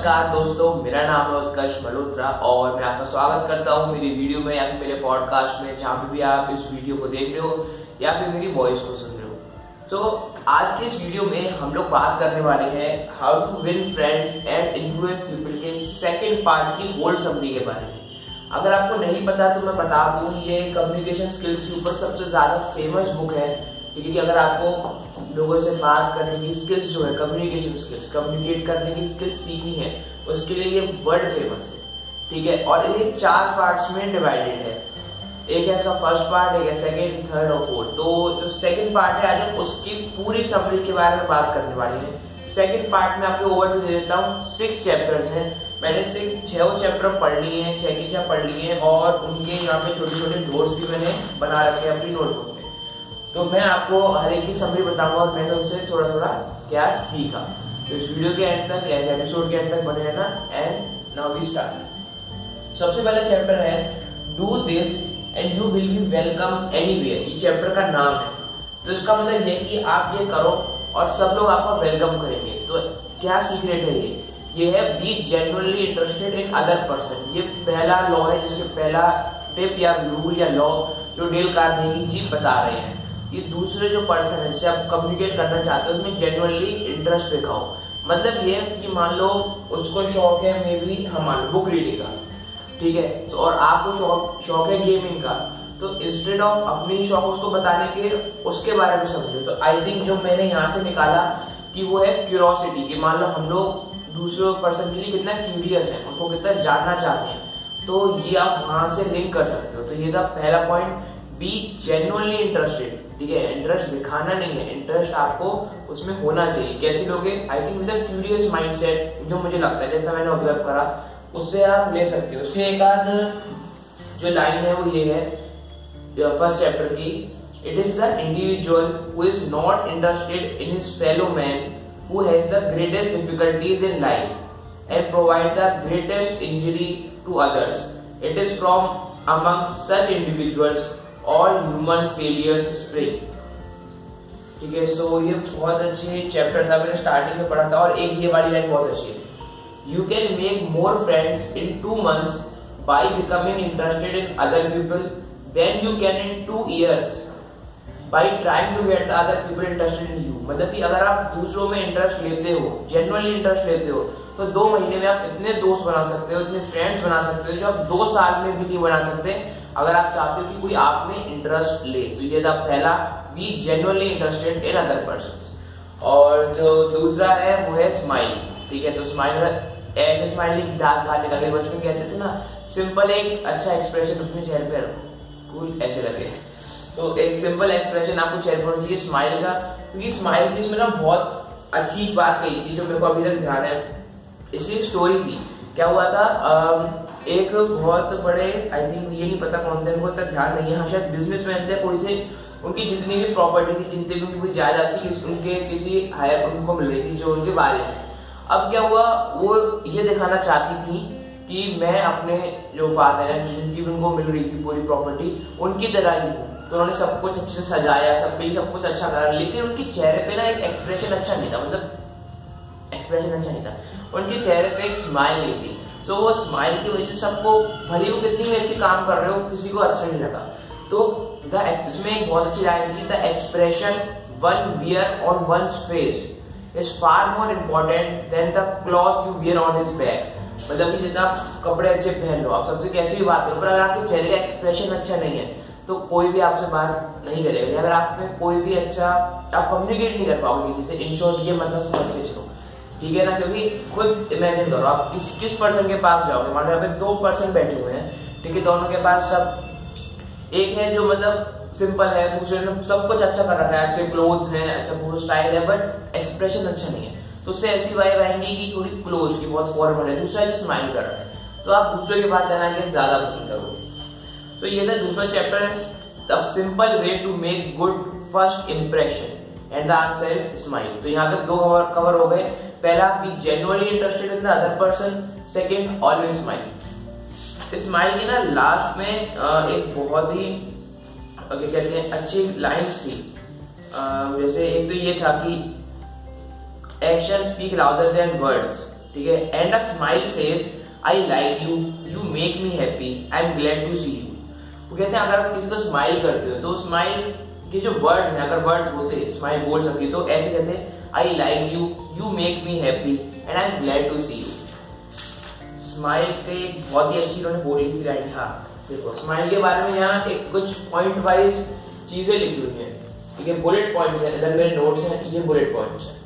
नमस्कार दोस्तों, मेरा नाम है उत्कर्ष मल्होत्रा और मैं आपका स्वागत करता हूँ मेरी वीडियो में या फिर मेरे पॉडकास्ट में, जहाँ पे भी आप इस वीडियो को देख रहे हो या फिर मेरी वॉइस को सुन रहे हो। तो आज के इस वीडियो में हम लोग बात करने वाले हैं how to win friends and influence people के सेकेंड पार्ट की गोल्ड समरी के बारे में। अगर आपको नहीं पता तो मैं बता दूँ, ये कम्युनिकेशन स्किल्स के ऊपर सबसे ज़्यादा फ़ेमस बुक है। क्योंकि अगर आपको लोगों से बात करने की स्किल्स जो है कम्युनिकेशन स्किल्स कम्युनिकेट करने की स्किल्स सीखनी है, उसके लिए ये वर्ल्ड फ़ेमस है। ठीक है? और ये चार पार्ट्स में डिवाइडेड है। एक है इसका फ़र्स्ट पार्ट एक है सेकेंड थर्ड और फोर्थ तो जो सेकेंड पार्ट है, आज हम उसकी पूरी समरी के बारे में बात करने वाली है। सेकेंड पार्ट में आपको ओवरव्यू दे देता हूँ। सिक्स चैप्टर्स हैं। मैंने सिक्स छह चैप्टर पढ़ लिए हैं, छह की छह पढ़ लिए हैं और उनके यहाँ पे छोटे छोटे नोट्स भी मैंने बना रखे हैं अपनी नोटबुक तो मैं आपको हर एक की समरी बताऊँगा और मैंने उनसे थोड़ा थोड़ा क्या सीखा। तो इस वीडियो के एंड तक एपिसोड के एंड तक बने रहना एंड नाउ वी स्टार्ट सबसे पहला चैप्टर है do this and you will be welcome anywhere ये चैप्टर का नाम है। तो इसका मतलब ये कि आप ये करो और सब लोग आपका वेलकम करेंगे। तो क्या सीक्रेट है ये? ये है be genuinely interested in other person ये पहला लॉ है जिसके पहला टिप या रूल या लॉ जो डेल कार्नेगी जी बता रहे हैं। ये दूसरे जो पर्सन है जिससे आप कम्युनिकेट करना चाहते हो, उसमें जेनुअनली इंटरेस्ट दिखाओ। मतलब ये कि मान लो उसको शौक है मे बी हम मान लो बुक रीडिंग का, ठीक है? तो और आपको शौक शौक है गेमिंग का तो इंस्टेड ऑफ़ अपनी शौक उसको बताने के, उसके बारे में समझो। तो आई थिंक जो मैंने यहाँ से निकाला कि वो है क्यूरोसिटी कि मान लो हम लोग दूसरे पर्सन के लिए कितना क्यूरियस है, उनको कितना जानना चाहते हैं तो ये आप वहाँ से लिंक कर सकते हो। तो ये था पहला पॉइंट बी जेन्युइनली इंटरेस्टेड ठीक है इंटरेस्ट दिखाना नहीं है इंटरेस्ट आपको उसमें होना चाहिए। कैसे लोगे? I think with curious mindset जो मुझे लगता है, जैसा मैंने ऑब्ज़र्व करा, उससे आप ले सकते हो। उसके एक आध जो लाइन है, वो ये है फ़र्स्ट चैप्टर की। It is the individual who is not interested in his fellow man who has the greatest difficulties in life and provide the greatest injury to others it is from among such individuals all human failure spring ठीक है सो ये बहुत अच्छे chapter था, मैंने starting में पढ़ा था और एक ये वाली लाइन बहुत अच्छी है। You can make more friends in two months by becoming interested in other people than you can in two years by trying to get the other people interested in you मतलब कि अगर आप दूसरों में interest लेते हो genuinely interest लेते हो तो दो महीने में आप इतने दोस्त बना सकते हो, इतने फ्रेंड्स बना सकते हो जो आप दो साल में भी नहीं बना सकते। अगर आप चाहते हो कि कोई आप में इंटरेस्ट ले तो ये था पहला be genuinely interested in other person और जो दूसरा है, वो है स्माइल ठीक है तो स्माइल ऐसे स्माइल की दांत बाहर निकल गए बचपन कहते थे ना सिंपल एक अच्छा एक्सप्रेशन अपने चेहरे पे कूल ऐसे लगे। तो एक सिंपल एक्सप्रेशन आपको चेहरे पर चाहिए स्माइल का। क्योंकि स्माइल की इसमें ना बहुत अच्छी बात कही थी, जो मेरे को अभी तक ध्यान है। इसलिए स्टोरी थी क्या हुआ था? एक बहुत बड़े आई थिंक ये नहीं पता कौन थे उनको तक ध्यान नहीं है। हाँ शायद बिजनेसमैन थे, कोई थे। उनकी जितनी भी प्रॉपर्टी थी, जितनी भी उनकी जायदाद थी उनके किसी हायर उनको मिल रही थी, जो उनके बारिश है। अब क्या हुआ? वो ये दिखाना चाहती थी कि मैं अपने जो फादर है, जिनकी भी उनको मिल रही थी पूरी प्रॉपर्टी उनकी तरह ही तो उन्होंने सब कुछ अच्छे से सजाया, सबके लिए सब कुछ अच्छा करा। लेकिन उनके चेहरे पे ना एक एक्सप्रेशन अच्छा नहीं था मतलब एक्सप्रेशन अच्छा नहीं था। उनके चेहरे पे एक स्माइल नहीं थी। तो वो स्माइल की वजह से सबको, भले वो कितनी भी अच्छी काम कर रहे हो, किसी को अच्छा नहीं लगा। तो द इसमें एक बहुत अच्छी लाइन थी the expression one wear on one face is far more important than the cloth you wear on his back मतलब कि जितना कपड़े अच्छे पहन लो आप, सबसे कैसी बात करो पर अगर आपके चेहरे का एक्सप्रेशन अच्छा नहीं है तो कोई भी आपसे बात नहीं करेगा। अगर आप में कोई भी अच्छा आप कम्युनिकेट नहीं कर पाओगे किसी से। इन शॉर्ट ये मतलब समझ ठीक है ना? क्योंकि खुद इमेजिन करो, आप किस किस पर्सन के पास जाओगे? मान लो यहाँ पे दो पर्सन बैठे हुए हैं, ठीक है? दोनों के पास सब एक है जो मतलब सिंपल है, दूसरे ने सब कुछ अच्छा कर रखा है, अच्छे क्लोथ्स हैं अच्छा पूरा स्टाइल है बट एक्सप्रेशन अच्छा नहीं है। तो उससे ऐसी वाइब आएँगी कि थोड़ी क्लोज की बहुत फॉर्मल है, दूसरा जो स्माइल कर रहा है। तो आप दूसरे के पास जाना के ज़्यादा पसंद करोगे। तो ये था दूसरा chapter the simple way to make good first impression and the answer is smile तो यहाँ तक दो कवर हो गए। पहला be genuinely interested in the other person second always smile smile की ना लास्ट में एक बहुत ही क्या कहते हैं, अच्छी लाइंस थी। जैसे एक तो ये था कि action speak louder than words ठीक है? And a smile says I like you you make me happy I am glad to see you वो कहते हैं, अगर आप किसी को स्माइल करते हो तो स्माइल के जो वर्ड्स हैं, अगर वर्ड्स होते स्माइल बोल सकती तो ऐसे कहते I like you you make me happy and I am glad to see you smile के बहुत ही अच्छी उन्होंने बोली थी लाइन हाँ देखो स्माइल के बारे में यहाँ एक कुछ पॉइंट वाइज चीज़ें लिखी हुई हैं। है बुलेट पॉइंट है, इधर मेरे नोट्स हैं, ये बुलेट पॉइंट्स हैं।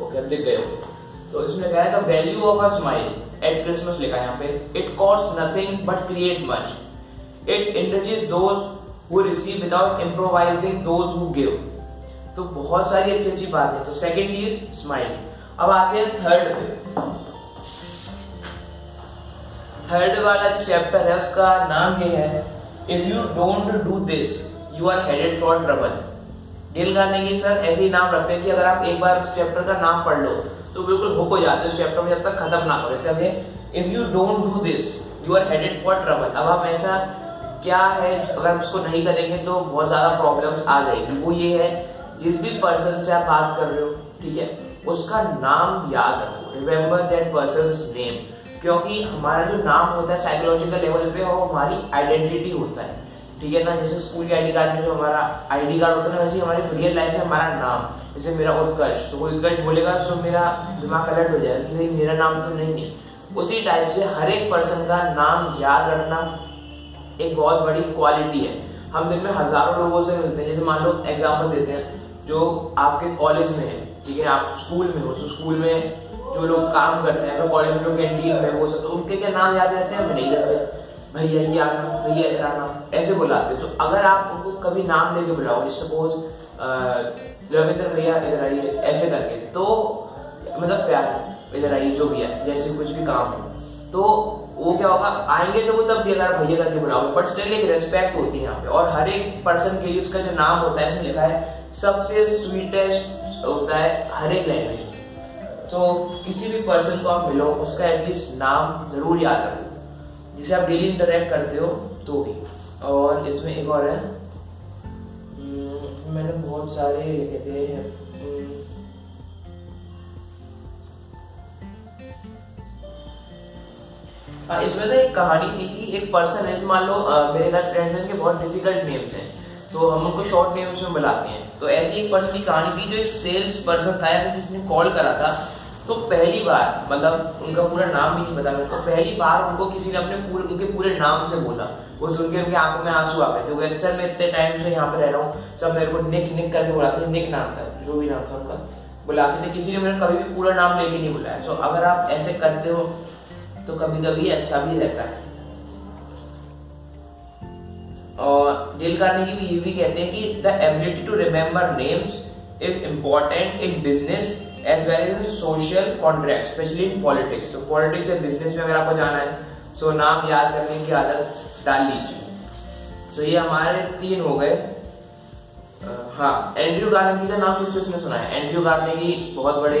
ओके, अब दिख गए होंगे तो इसमें कहा the value of a smile at Christmas लिखा है यहाँ पे। It cost nothing but create much it indulges those who receive without improvising those who give तो बहुत सारी अच्छी अच्छी बात है। तो सेकंड चीज़ स्माइल अब आते हैं थर्ड पे। थर्ड वाला चैप्टर है, उसका नाम ये है if you don't do this you are headed for trouble deal करने की सर ऐसे ही नाम रखते हैं कि अगर आप एक बार उस चैप्टर का नाम पढ़ लो तो बिल्कुल बुक हो जाते हैं उस चैप्टर में जब तक खत्म ना करो जैसे if you don't do this you are headed for trouble अब हम ऐसा क्या है, अगर हम इसको नहीं करेंगे तो बहुत ज़्यादा प्रॉब्लम्स आ जाएगी। वो ये है, जिस भी पर्सन से आप बात कर रहे हो, ठीक है, उसका नाम याद रखो। रिमेम्बर दैट पर्सन नेम क्योंकि हमारा जो नाम होता है साइकोलॉजिकल लेवल पे, वो हमारी आइडेंटिटी होता है। ठीक है ना, जैसे स्कूल के आईडी कार्ड में जो हमारा आईडी कार्ड होता है ना, वैसे हमारी रियल लाइफ में हमारा नाम। जैसे मेरा उत्कर्ष तो कोई उत्कर्ष बोलेगा तो मेरा दिमाग अलर्ट हो जाएगा कि मेरा नाम तो नहीं है। उसी टाइप से हर एक पर्सन का नाम याद रखना एक बहुत बड़ी क्वालिटी है। हम दिन में हज़ारों लोगों से मिलते हैं। जैसे मान लो एग्ज़ाम्पल देते हैं, जो आपके कॉलेज में है, ठीक है, आप स्कूल में हो तो स्कूल में जो लोग काम करते हैं तो कॉलेज में जो कैंटीन में वो सब तो उनके क्या नाम याद रहते हैं? हमें नहीं रहते भैया ये आना भैया इधर आना ऐसे बुलाते हैं। तो अगर आप उनको कभी नाम लेके बुलाओ सपोज़ रविंद्र भैया इधर आइए, ऐसे करके तो मतलब प्यार, इधर आइए, जो भी है, जैसे कुछ भी काम हो। तो वो क्या होगा? आएँगे तो वो तब भी अगर भैया करके बुलाओगे बट स्टिल एक रेस्पेक्ट होती है यहाँ पे। और हर एक पर्सन के लिए उसका जो नाम होता है लिखा है सबसे स्वीटेस्ट होता है हर एक लैंग्वेज में। तो किसी भी पर्सन को आप मिलो उसका एटलीस्ट नाम ज़रूर याद रखो। जिसे आप डेली इंटरेक्ट करते हो तो भी। और इसमें एक और है। हम्म, मैंने बहुत सारे लिखे थे। इसमें तो एक कहानी थी कि एक पर्सन है मान लो मेरे घर फ्रेंड्स हैं, उनके बहुत डिफ़िकल्ट नेम्स हैं। तो हम उनको शॉर्ट नेम्स में बुलाते हैं। तो ऐसी एक पर्सन की कहानी थी, जो एक सेल्स पर्सन था, या जिसने कॉल करा था। तो पहली बार मतलब उनका पूरा नाम भी नहीं पता मेरे को पहली बार उनको किसी ने अपने पूरे, उनके पूरे नाम से बोला। वो सुन के उनकी आँखों में आँसू आ गए। थे वो कहते, सर, मैं इतने टाइम से यहाँ पे रह रहा हूँ। सब मेरे को निक निक करके बुलाते निक नाम था, जो भी नाम था उनका। बुलाते थे। किसी ने मेरे कभी भी पूरा नाम लेके नहीं बुलाया। सो अगर आप ऐसे करते हो तो कभी कभी अच्छा भी रहता है। और डील करने की भी ये भी कहते हैं कि the ability to remember names is important in business as well as social contract specially in politics तो पॉलिटिक्स या बिज़नेस में अगर आपको जाना है सो so, नाम याद करने की आदत डाल लीजिए। सो ये हमारे तीन हो गए। हाँ एंड्रयू गार्नेगी का नाम किस किसने सुना है? एंड्रयू गार्नेगी बहुत बड़े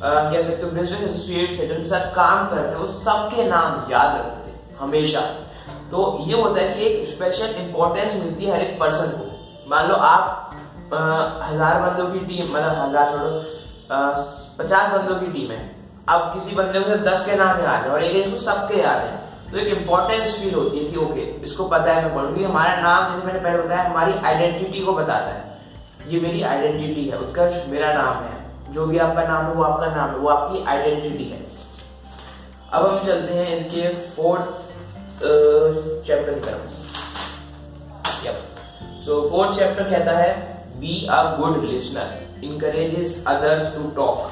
कह सकते हो बिज़नेस एसोसिएट्स हैं जो उनके साथ काम करते हैं वो सबके नाम याद रखते थे हमेशा। तो ये होता है कि एक स्पेशल इंपॉर्टेंस मिलती है हर एक पर्सन को। मान लो आप आ, हज़ार बंदों की टीम मतलब हज़ार छोड़ो पचास बंदों की टीम है। अब किसी बंदे को दस के नाम याद है और एक इसको सबके याद है। तो एक इंपॉर्टेंस फील होती है कि ओके इसको पता है मैं पढ़ूँगी। हमारा नाम जैसे मैंने पहले बताया हमारी आइडेंटिटी को बताता है। ये मेरी आइडेंटिटी है उत्कर्ष मेरा नाम है। जो भी आपका नाम है, वो आपका नाम है, वो आपकी आइडेंटिटी है। अब हम चलते हैं इसके फोर्थ चैप्टर की तरफ़। सो फोर्थ चैप्टर कहता है be a good listener encourages others to talk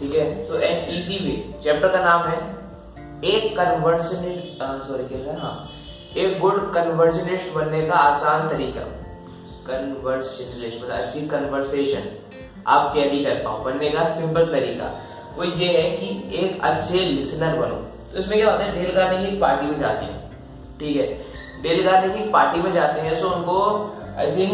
ठीक है? तो एन इजी वे चैप्टर का नाम है, एक कन्वर्सनिस्ट सॉरी क्या है हाँ. एक गुड कन्वर्सनिस्ट बनने का आसान तरीका. कन्वर्सनिस्ट मतलब अच्छी कन्वर्सेशन आप कैरी कर पाओ? बनने का सिंपल तरीका। वो ये है कि एक अच्छे लिसनर बनो। तो तो इसमें क्या होता है? डेल कार्नेगी एक पार्टी में जाते हैं। ठीक है? डेल कार्नेगी एक पार्टी में जाते हैं सो उनको आई थिंक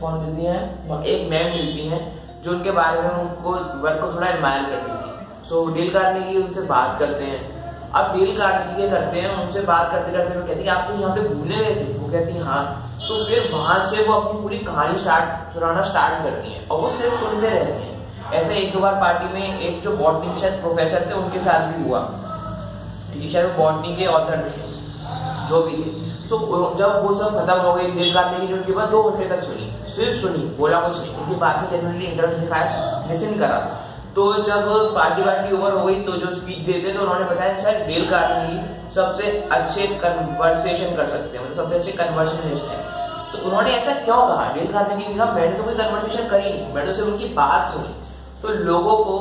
कौन मिलती है? एक मैम मिलती है, जो उनके बारे में उनको वर्क को थोड़ा एडमायर करती थी सो डेल कार्नेगी उनसे बात करते हैं। अब डील क्या करते हैं, उनसे बात करते करते वो कहती आप तो यहाँ पे घूमने गए थे? वो कहती है हाँ। तो फिर वहाँ से वो अपनी पूरी कहानी स्टार्ट सुनाना स्टार्ट करती है और वो सिर्फ़ सुनते रहते हैं। ऐसे एक दो बार पार्टी में एक जो बॉटनी शायद प्रोफेसर थे, उनके साथ भी हुआ। शायद बॉटनी के ऑथर जो भी थे। तो जब वो सब खत्म हो गई दिल काटने की उनके बाद दो घंटे तक सुनी। सिर्फ़ सुनी, बोला कुछ नहीं। उनकी बात में जनरली इंटरेस्ट दिखाया लिसन करा। तो जब पार्टी वार्टी ओवर हो गई तो जो स्पीच देते तो उन्होंने बताया सर डेल कार्नेगी सबसे अच्छे कन्वर्सेशन कर सकते हैं। मतलब सबसे अच्छे कन्वर्सेशनिस्ट है। तो उन्होंने ऐसा क्यों कहा? डेल कार्नेगी ने कहा मैंने तो कोई कन्वर्सेशन करी नहीं। मैंने सिर्फ़ उनकी बात सुनी। तो लोगों को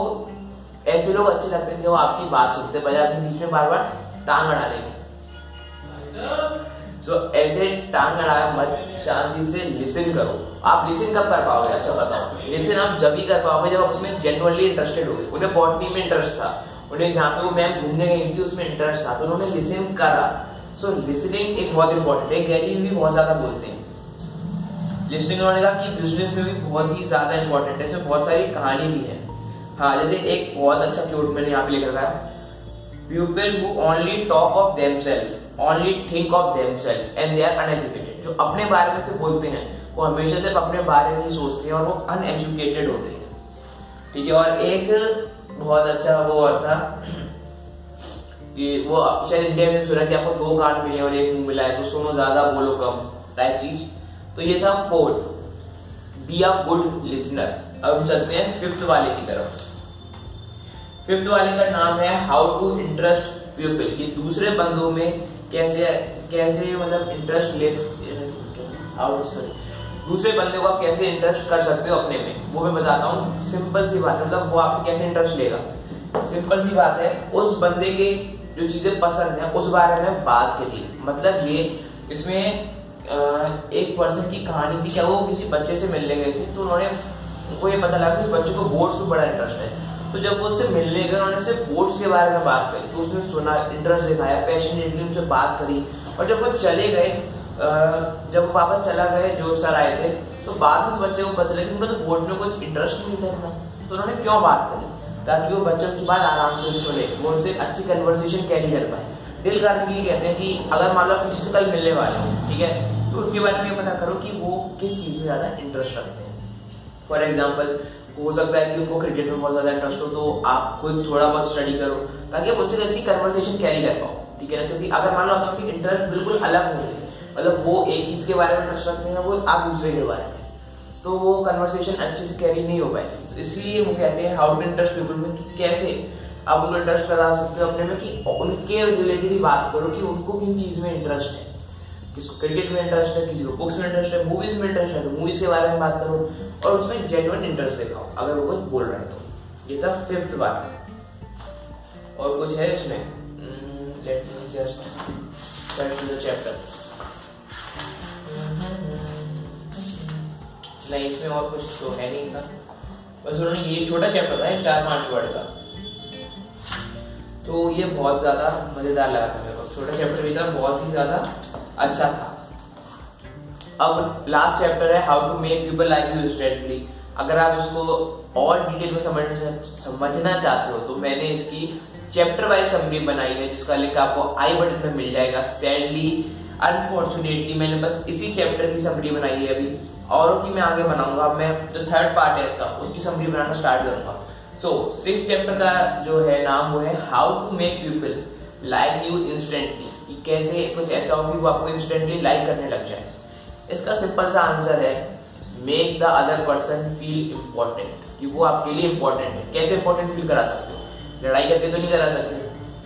ऐसे लोग अच्छे लगते हैं जो आपकी बात सुनते बजाय अपने बीच में बार बार टांग अड़ा लेंगे तो ऐसे टांग अड़ाया मत शांति से लिसन करो। आप लिसन कब कर पाओगे? अच्छा बताओ। लिसन आप जब ही कर पाओगे, जब उसमें जेनुअनली इंटरेस्टेड हो उन्हें बॉटनी में इंटरेस्ट था। उन्हें जहाँ पे वो मैम घूमने गई थी, उसमें इंटरेस्ट था। तो उन्होंने लिसन करा। सो लिसनिंग एक बहुत इंपॉर्टेंट है गैरी भी बहुत ज़्यादा बोलते हैं। लिस्टिंग उन्होंने कहा कि बिज़नेस में भी बहुत ही ज़्यादा इंपॉर्टेंट है। बहुत सारी कहानी भी है। हाँ जैसे एक बहुत अच्छा क्यूट मैंने यहाँ पे लिख रखा है। People who only talk of themselves only think of themselves and they are uneducated जो अपने बारे में से बोलते हैं, वो हमेशा सिर्फ़ अपने बारे में ही सोचते हैं और वो अनएजुकेटेड होते हैं। ठीक है, और एक बहुत अच्छा वो और था। कि वो, शायद इंडिया में सुना कि आपको दो कार्ड मिले और एक मिला है तो सुनो ज़्यादा, बोलो कम। टाइप चीज़ तो ये था fourth. Be a good listener अब हम चलते हैं फिफ्थ वाले की तरफ़। फिफ्थ वाले का नाम है हाउ टू इंटरेस्ट पीपल ये दूसरे बंदों में कैसे कैसे मतलब इंटरेस्ट ले दूसरे बंदे को आप कैसे इंटरेस्ट कर सकते हो अपने में, वो मैं बताता हूँ। सिंपल सी बात मतलब वो आपको कैसे इंटरेस्ट लेगा। सिंपल सी बात है, उस बंदे के जो चीज़ें पसंद है, उस बारे में बात करिए मतलब ये, इसमें एक पर्सन की कहानी थी, क्या वो किसी बच्चे से मिलने गए थे? तो उन्होंने, उनको ये पता लगा कि बच्चे को बोर्ड्स में बड़ा इंटरेस्ट है। तो जब वो उससे मिलने गए, उन्होंने सिर्फ़ बोर्ड्स के बारे में बात करी। तो उसने सुना इंटरेस्ट दिखाया पैशनेटली उनसे बात करी। और जब वो चले गए जब वो वापस चला गए जो सर आए थे तो बाद में उस बच्चे को पता लगा तो बोर्ड में कुछ इंटरेस्ट नहीं था इतना। तो उन्होंने क्यों बात करी? ताकि वो बच्चों की बात आराम से सुने, वो उनसे अच्छी कन्वर्सेशन कैरी कर पाए दिल कारण ये कहते हैं कि, अगर मान लो किसी से कल मिलने वाले हो, ठीक है? तो उनके बारे में पता करो कि वो किस चीज़ में ज़्यादा इंटरेस्ट रखते हैं। फॉर एग्ज़ाम्पल हो सकता है कि उनको क्रिकेट में बहुत ज़्यादा इंटरेस्ट हो तो आप खुद थोड़ा बहुत स्टडी करो, ताकि आप उनसे अच्छी कन्वर्सेशन कैरी कर पाओ, ठीक है ना? क्योंकि अगर मान लो आपके इंटरेस्ट बिल्कुल अलग होंगे मतलब वो एक चीज़ के बारे में इंटरेस्ट रखते हैं, वो आप दूसरे के बारे में तो वो कन्वर्सेशन अच्छे से कैरी नहीं हो पाएगी। तो इसलिए वो कहते हैं हाउ टू इंटरेस्ट पीपल में कि कैसे आप उनको इंटरेस्ट करा सकते हो अपने में कि उनके रिलेटेड ही बात करो कि उनको किन चीज़ में इंटरेस्ट है। किसको क्रिकेट में इंटरेस्ट है, किसी को बुक्स में इंटरेस्ट है मूवीज़ में इंटरेस्ट है तो मूवीज़ के बारे में बात करो और उसमें जेन्युइन इंटरेस्ट दिखाओ, अगर वो कुछ बोल रहे तो। ये था फिफ्थ बात। और कुछ है इसमें let me just the chapter नहीं, इसमें और कुछ तो है नहीं था। बस उन्होंने ये छोटा चैप्टर था चार पाँच वर्ड का। तो ये बहुत ज़्यादा मज़ेदार लगा था मेरे को। छोटा चैप्टर भी था, बहुत ही ज़्यादा अच्छा था। अब लास्ट चैप्टर है how to make people like you instantly अगर आप इसको और डिटेल में समझना समझना चाहते हो तो मैंने इसकी चैप्टर वाइज समरी बनाई है, जिसका लिंक आपको आई बटन में मिल जाएगा। सैडली अनफॉर्चुनेटली मैंने बस इसी चैप्टर की समरी बनाई है अभी। और की मैं आगे बनाऊँगा। मैं जो थर्ड पार्ट है इसका, उसकी समरी बनाना स्टार्ट करूँगा। सो सिक्स चैप्टर का जो है नाम वो है how to make people like you instantly कैसे कुछ ऐसा हो कि वो आपको इंस्टेंटली लाइक करने लग जाए। इसका सिंपल सा आंसर है make the other person feel important कि वो आपके लिए इम्पोर्टेंट है। कैसे इम्पोर्टेंट फील करा सकते हो? लड़ाई करके तो नहीं करा सकते।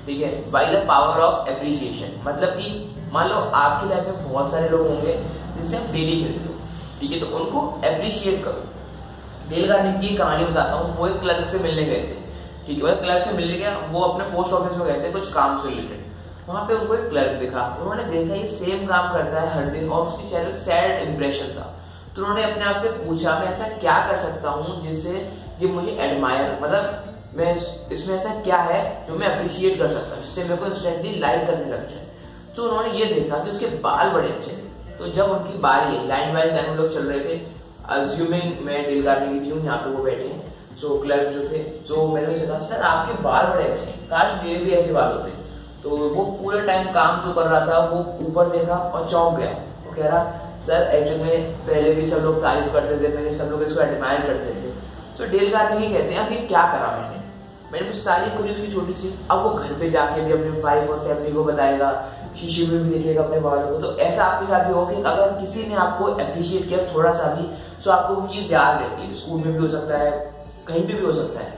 ठीक है? By the power of appreciation मतलब कि मान लो आपकी लाइफ में बहुत सारे लोग होंगे जिनसे आप डेली मिलते हो। ठीक है? तो उनको अप्रिशिएट करो। डेल गार्निक की कहानी बताता हूँ। वो एक क्लर्क से मिलने गए थे। ठीक है? क्लर्क से मिलने गया, वो अपने पोस्ट ऑफ़िस में गए थे, कुछ काम से रिलेटेड वहाँ पे उनको एक क्लर्क दिखा। उन्होंने देखा ये सेम काम करता है हर दिन, और उसके चेहरे सैड इंप्रेशन था। तो उन्होंने अपने आप से पूछा, मैं ऐसा क्या कर सकता हूँ जिससे ये मुझे एडमायर मतलब मैं इसमें ऐसा क्या है जो मैं अप्रिशिएट कर सकता हूँ, जिससे मेरे को इंस्टेंटली लाइक करने लग जाए? तो उन्होंने ये देखा कि उसके बाल बड़े अच्छे थे। तो जब उनकी बारी लाइन बाय लाइन लोग चल रहे थे अज्यूमिंग मैं डील करने की हूँ यहाँ पे वो बैठे हैं। सो क्लर्क जो थे सो मैंने उनसे कहा, सर, आपके बाल बड़े अच्छे हैं। काश मेरे भी ऐसे बाल होते। तो वो पूरे टाइम काम जो कर रहा था, वो ऊपर देखा और चौंक गया। वो कह रहा, सर एक्चुअल में पहले भी सब लोग तारीफ़ करते थे मैंने सब लोग इसको एडमायर करते थे। तो डेल का कार्नेगी कहते हैं अभी क्या करा मैंने? मैंने कुछ तारीफ़ करी उसकी छोटी सी। अब वो घर पे जाके भी अपने वाइफ और फैमिली को बताएगा, शीशे में भी देखेगा अपने बालों को। तो ऐसा आपके साथ भी हो कि अगर किसी ने आपको अप्रिशिएट किया थोड़ा सा भी तो आपको वो चीज़ याद रहती है स्कूल में भी हो सकता है, कहीं पे भी हो सकता है।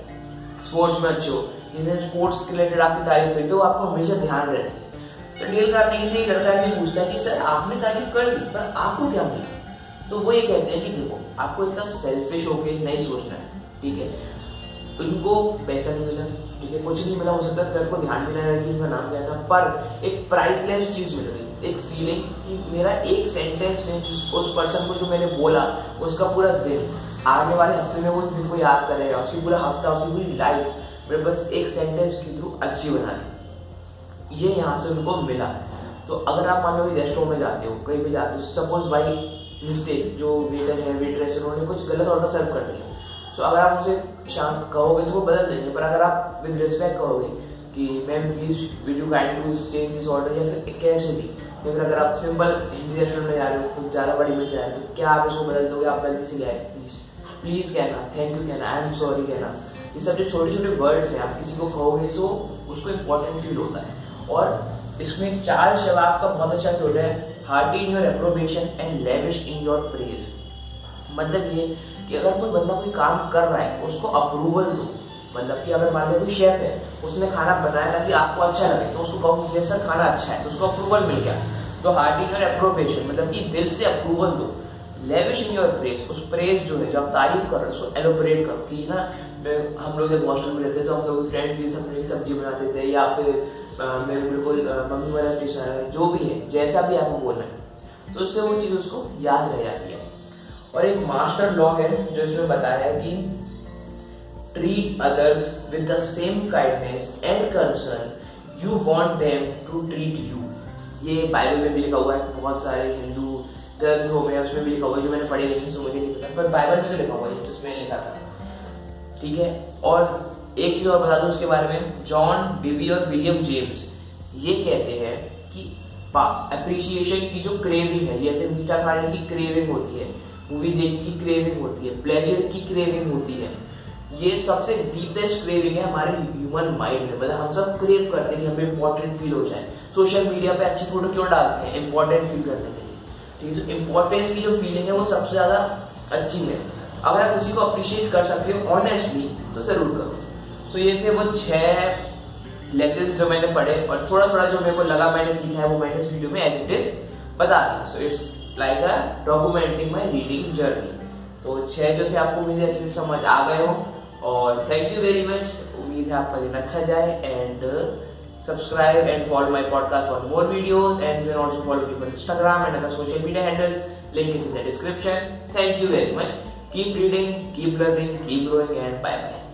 स्पोर्ट्स में अच्छे हो। किसी ने स्पोर्ट्स के रिलेटेड आपकी तारीफ़ करी तो आपको हमेशा ध्यान रहती है। तो डील करने से लड़का ऐसे पूछता है कि, सर, आपने तारीफ़ कर दी पर आपको क्या मिला? तो वो ये कहते हैं कि देखो, आपको इतना सेल्फिश होके नहीं सोचना है, ठीक है? उनको पैसा नहीं मिला, ठीक है? कुछ नहीं मिला, हो सकता है को ध्यान नहीं रहा कि उनका नाम क्या था, पर एक प्राइसलेस चीज़ मिल गई, एक फीलिंग कि मेरा एक सेंटेंस में उस पर्सन को जो मैंने बोला, उसका पूरा दिन, आने वाले हफ़्ते में वो उस दिन को याद करेगा, उसकी पूरा हफ़्ता, उसकी पूरी लाइफ मेरे बस एक सेंटेंस के थ्रू अच्छी बना दी। ये यहाँ से उनको मिला। तो अगर आप मान लो रेस्टोरेंट में जाते हो, कहीं भी जाते हो सपोज़ भाई मिस्टेक जो वेटर है वेटरेस उन्होंने कुछ गलत ऑर्डर सर्व कर दिया। सो अगर आप उनसे शाम कहोगे तो वो बदल देंगे। पर अगर आप विद रिस्पेक्ट कहोगे कि, ma'am please will you kind to change this order या फिर कैसे भी। या फिर अगर आप सिंपल हिंदी रेस्टोरेंट में जा रहे हो, खुद ज़्यादा बड़ी में जा रहे हो तो क्या आप इसको बदल दोगे? आप गलती से गए। प्लीज़ प्लीज़ कहना। थैंक यू कहना। आई एम सॉरी कहना। ये सब जो छोटे छोटे वर्ड्स हैं, आप किसी को कहोगे तो उसको इम्पोर्टेंट फील होता है। और इसमें चार शबाब का बहुत अच्छा जोड़ है hearty in your approbation and lavish in your praise मतलब ये कि अगर कोई बंदा कोई काम कर रहा है, उसको अप्रूवल दो। मतलब कि अगर मान लो कोई शेफ है, उसने खाना बनाया ताकि आपको अच्छा लगे तो उसको कहो कि सर, खाना अच्छा है। तो उसको अप्रूवल मिल गया। तो हार्ट इन योर अप्रोवेशन मतलब कि दिल से अप्रूवल दो। लेविश इन योर प्रेस उस प्रेस जो है, जो आप तारीफ़ कर रहे हो, उसको एलोबरेट करो कि ना हम लोग जब हॉस्टल में रहते थे तो हम सब फ्रेंड्स ये सब सब्ज़ी बनाते थे, या फिर मेरे बिल्कुल मम्मी वाला डिश जो भी है, जैसा भी आपको बोलना है। तो उससे वो चीज़ उसको याद रह जाती है। और एक मास्टर लॉ है, जो इसमें बताया है कि treat others with the same kindness and concern you want them to treat you ये बाइबल में भी लिखा हुआ है, बहुत सारे हिंदू ग्रंथों में, उसमें भी लिखा हुआ है, जो मैंने पढ़े नहीं सो मुझे नहीं पता। पर बाइबल में तो लिखा हुआ है उसमें लिखा था। ठीक है? और एक चीज़ और बता दूँ उसके बारे में। जॉन डिवी और विलियम जेम्स, ये कहते हैं कि अप्रिसिएशन की जो क्रेविंग है जैसे मीठा खाने की क्रेविंग होती है मूवी देखने की क्रेविंग होती है प्लेजर की क्रेविंग होती है। ये सबसे डीपेस्ट क्रेविंग है हमारे ह्यूमन माइंड में। मतलब हम सब क्रेव करते हैं कि हमें इंपॉर्टेंट फील हो जाए। सोशल मीडिया पे अच्छी फ़ोटो क्यों डालते हैं? इंपॉर्टेंट फील करने के लिए। ठीक है इंपॉर्टेंस की जो फीलिंग है वो सबसे ज़्यादा अच्छी है। अगर आप किसी को अप्रिशिएट कर सकते हो ऑनेस्टली तो ज़रूर करो। तो ये थे वो छह लेसन जो मैंने पढ़े और थोड़ा थोड़ा जो मेरे को लगा मैंने सीखा है, वो मैंने इस वीडियो में एज इट इज़ बता दिया। So it's like a documenting my reading journey तो छह जो थे, आपको है अच्छे से समझ आ गए हो और थैंक यू वेरी मच उम्मीद है आपका दिन अच्छा जाए and subscribe and follow my podcast for more videos and you can also follow me on Instagram and other social media handles link is in the description thank keep reading keep learning keep growing and bye bye